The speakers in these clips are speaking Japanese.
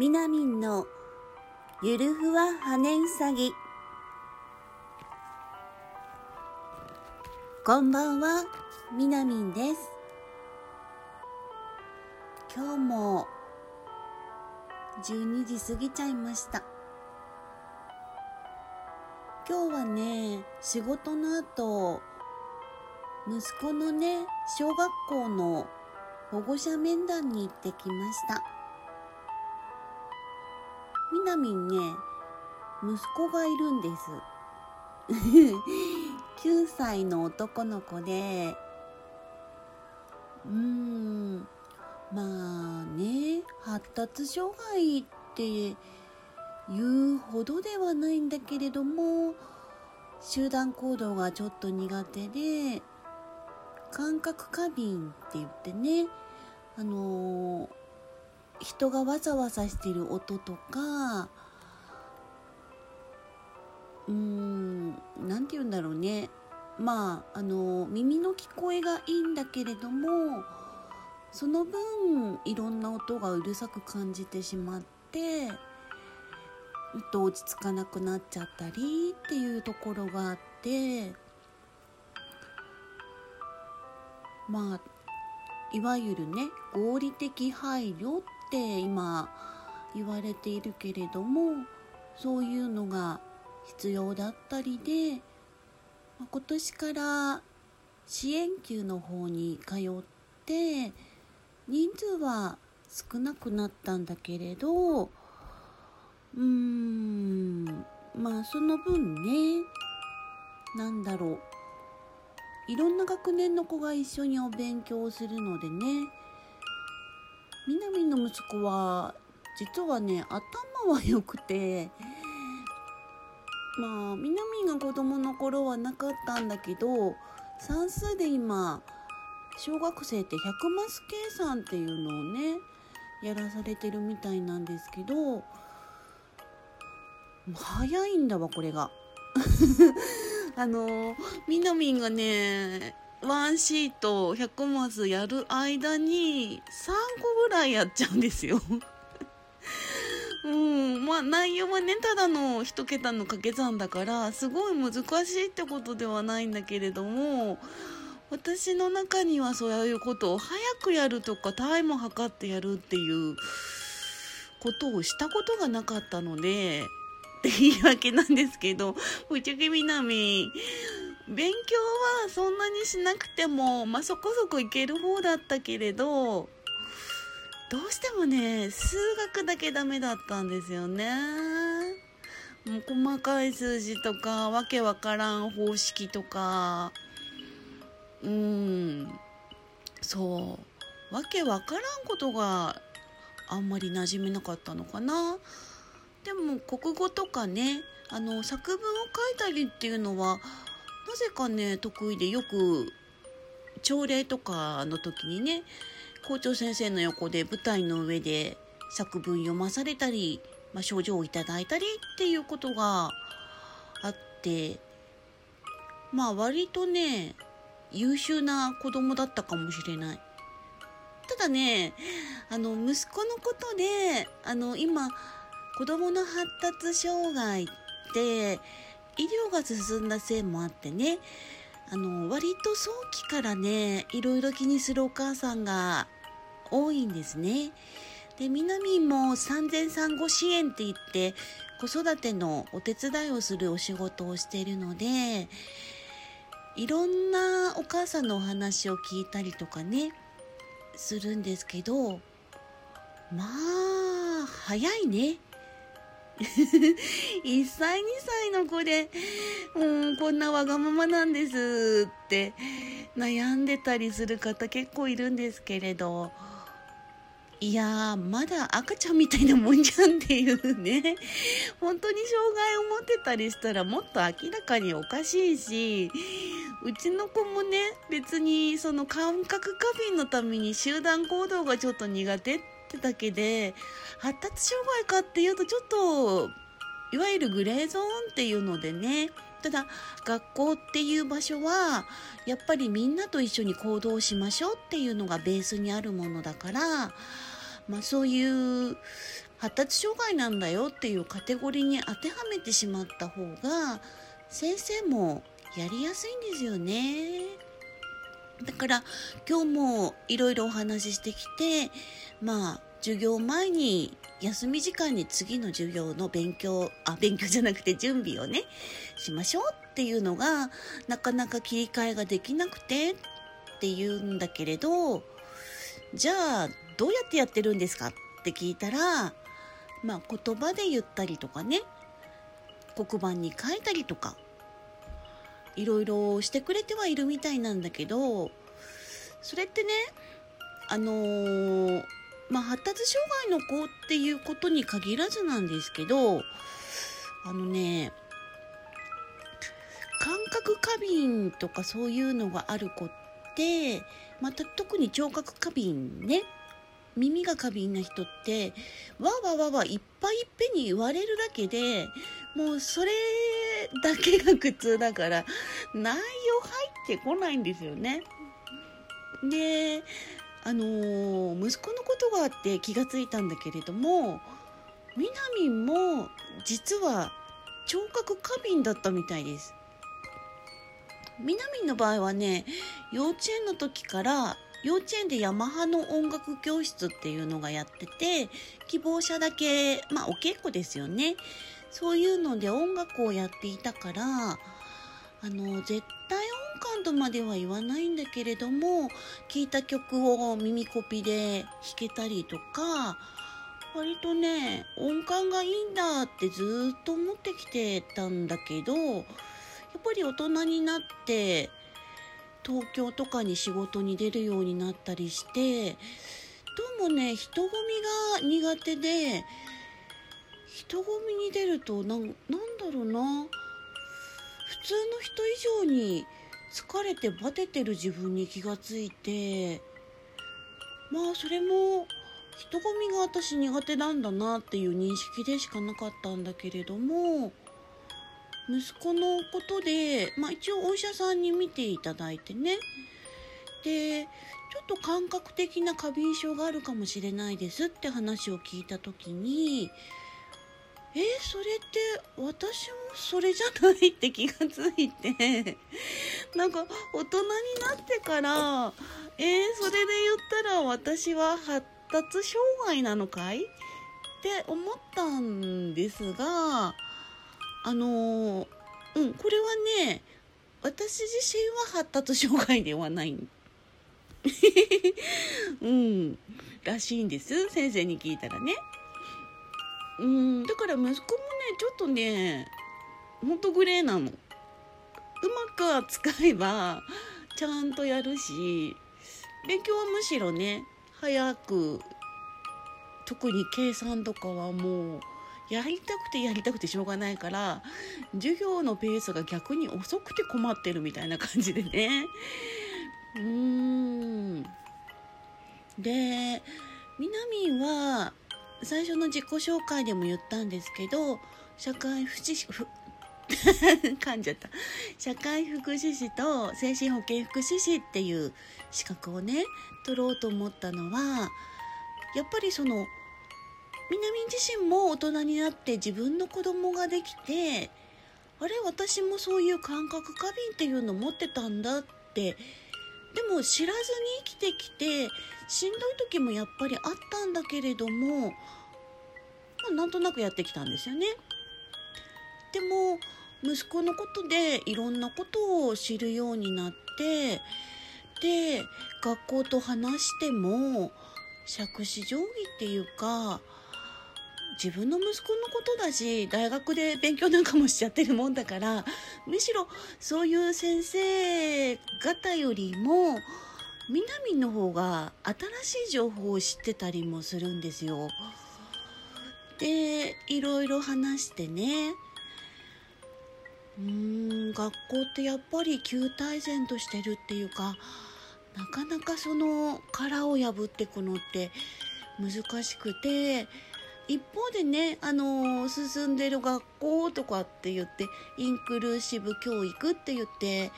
みなみんのゆるふわ羽うさぎ。こんばんはみなみんです。今日も12時過ぎちゃいました。今日はね仕事の後息子のね小学校の保護者面談に行ってきました。みなみんね息子がいるんです。9歳の男の子でうーんまあね発達障害って言うほどではないんだけれども集団行動がちょっと苦手で感覚過敏って言ってねあのー、人がわざわざしてる音とかうーん何て言うんだろうね。まああの、耳の聞こえがいいんだけれどもその分いろんな音がうるさく感じてしまってと落ち着かなくなっちゃったりっていうところがあってまあいわゆるね合理的配慮って今言われているけれどもそういうのが必要だったりで今年から支援級の方に通って人数は少なくなったんだけれどうーんまあその分ねなんだろういろんな学年の子が一緒にお勉強をするのでねみなみの息子は実はね頭は良くてまあみなみが子供の頃はなかったんだけど算数で今小学生って100マス計算っていうのをねやらされてるみたいなんですけど早いんだわこれが。あのみなみんがねワンシート100マスやる間に3個ぐらいやっちゃうんですよ。うん。まあ内容はねただの1桁の掛け算だからすごい難しいってことではないんだけれども私の中にはそういうことを早くやるとかタイム測ってやるっていうことをしたことがなかったのでって言い訳なんですけど、ぶっちゃけみなみ、勉強はそんなにしなくても、まあ、そこそこいける方だったけれど、どうしてもね、数学だけダメだったんですよね。もう細かい数字とか、わけわからん方式とか、うん、そう、わけわからんことがあんまり馴染めなかったのかな。でも国語とかねあの作文を書いたりっていうのはなぜかね得意でよく朝礼とかの時にね校長先生の横で舞台の上で作文読まされたり、まあ、賞状をいただいたりっていうことがあってまあ割とね優秀な子供だったかもしれない。ただねあの息子のことであの今子どもの発達障害って医療が進んだせいもあってねあの割と早期からねいろいろ気にするお母さんが多いんですね。で南も産前産後支援って言って子育てのお手伝いをするお仕事をしているのでいろんなお母さんのお話を聞いたりとかねするんですけどまあ早いね。1歳2歳の子で、うん、こんなわがままなんですって悩んでたりする方結構いるんですけれど、いやー、まだ赤ちゃんみたいなもんじゃんっていうね。本当に障害を持ってたりしたらもっと明らかにおかしいし、うちの子もね、別にその感覚過敏のために集団行動がちょっと苦手ってってだけで発達障害かっていうとちょっといわゆるグレーゾーンっていうのでねただ学校っていう場所はやっぱりみんなと一緒に行動しましょうっていうのがベースにあるものだから、まあ、そういう発達障害なんだよっていうカテゴリーに当てはめてしまった方が先生もやりやすいんですよね。だから今日もいろいろお話ししてきてまあ授業前に休み時間に次の授業の勉強あ勉強じゃなくて準備をねしましょうっていうのがなかなか切り替えができなくてっていうんだけれどじゃあどうやってやってるんですかって聞いたらまあ言葉で言ったりとかね黒板に書いたりとかいろいろしてくれてはいるみたいなんだけどそれってねあのー、まあ発達障害の子っていうことに限らずなんですけどあのね感覚過敏とかそういうのがある子ってまた特に聴覚過敏ね耳が過敏な人ってわわわわいっぱいいっぺんに言われるだけでもうそれだけが苦痛だから内容入ってこないんですよね。であのー、息子のことがあって気がついたんだけれどもみなみんも実は聴覚過敏だったみたいです。みなみんの場合はね幼稚園の時から幼稚園でヤマハの音楽教室っていうのがやってて希望者だけまあお稽古ですよねそういうので音楽をやっていたからあの絶対音感とまでは言わないんだけれども聴いた曲を耳コピで弾けたりとか割とね音感がいいんだってずっと思ってきてたんだけどやっぱり大人になって東京とかに仕事に出るようになったりしてどうもね人混みが苦手で人混みに出るとななんだろうな。普通の人以上に疲れてバテてる自分に気がついて。まあそれも人混みが私苦手なんだなっていう認識でしかなかったんだけれども息子のことで、まあ、一応お医者さんに見ていただいてね。でちょっと感覚的な過敏症があるかもしれないですって話を聞いた時にえそれって私もそれじゃないって気がついて。なんか大人になってからえー、それで言ったら私は発達障害なのかい？って思ったんですがあのうんこれはね私自身は発達障害ではない。うんらしいんです。先生に聞いたらね。うん。だから息子もねちょっとねほんとグレーなの。うまく使えばちゃんとやるし勉強はむしろね早く特に計算とかはもうやりたくてやりたくてしょうがないから授業のペースが逆に遅くて困ってるみたいな感じでね。うーん。でみなみんは最初の自己紹介でも言ったんですけど社会福祉士 噛んじゃった。社会福祉士と精神保健福祉士っていう資格をね取ろうと思ったのはやっぱりそのみなみん自身も大人になって自分の子供ができてあれ私もそういう感覚過敏っていうの持ってたんだってでも知らずに生きてきてしんどい時もやっぱりあったんだけれども、まあ、なんとなくやってきたんですよね。でも息子のことでいろんなことを知るようになってで学校と話しても杓子定規っていうか自分の息子のことだし大学で勉強なんかもしちゃってるもんだからむしろそういう先生方よりも南の方が新しい情報を知ってたりもするんですよ。でいろいろ話してねうーん学校ってやっぱり旧大然としてるっていうかなかなかその殻を破ってくのって難しくて一方でね、あのー、進んでる学校とかって言ってインクルーシブ教育って言って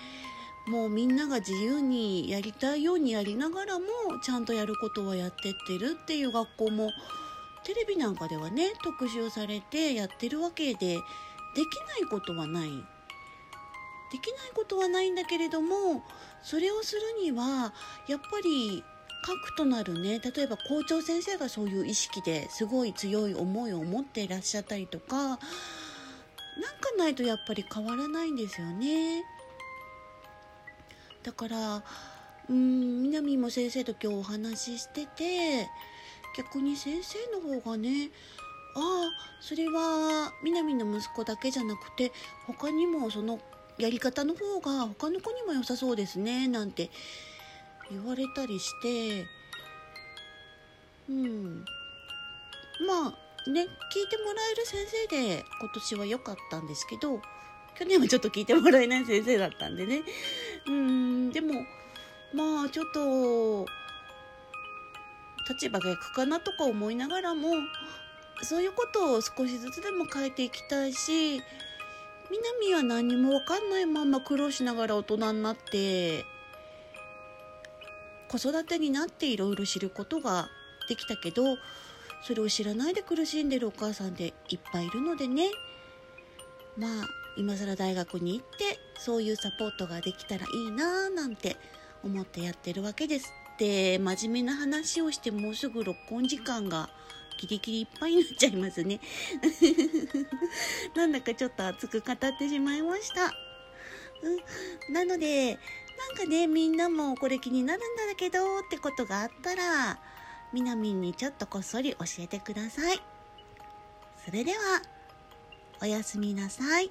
もうみんなが自由にやりたいようにやりながらもちゃんとやることはやってってるっていう学校もテレビなんかではね特集されてやってるわけでできないことはない。できないことはないんだけれどもそれをするにはやっぱり核となるね。例えば校長先生がそういう意識ですごい強い思いを持っていらっしゃったりとかなんかないとやっぱり変わらないんですよね。だからうん南も先生と今日お話ししてて逆に先生の方がねああそれは南の息子だけじゃなくて他にもそのやり方の方が他の子にも良さそうですねなんて言われたりしてうん。まあね聞いてもらえる先生で今年は良かったんですけど去年はちょっと聞いてもらえない先生だったんでね。うんでもまあちょっと立場が役かなとか思いながらもそういうことを少しずつでも変えていきたいし南は何も分かんないまま苦労しながら大人になって子育てになっていろいろ知ることができたけどそれを知らないで苦しんでるお母さんでいっぱいいるのでねまあ今更大学に行ってそういうサポートができたらいいなーなんて思ってやってるわけです。で真面目な話をしてもうすぐ録音時間がギリギリいっぱいになっちゃいますね。なんだかちょっと熱く語ってしまいました。うん、なので、なんかね、みんなもこれ気になるんだけどってことがあったら、みなみんにちょっとこっそり教えてください。それでは、おやすみなさい。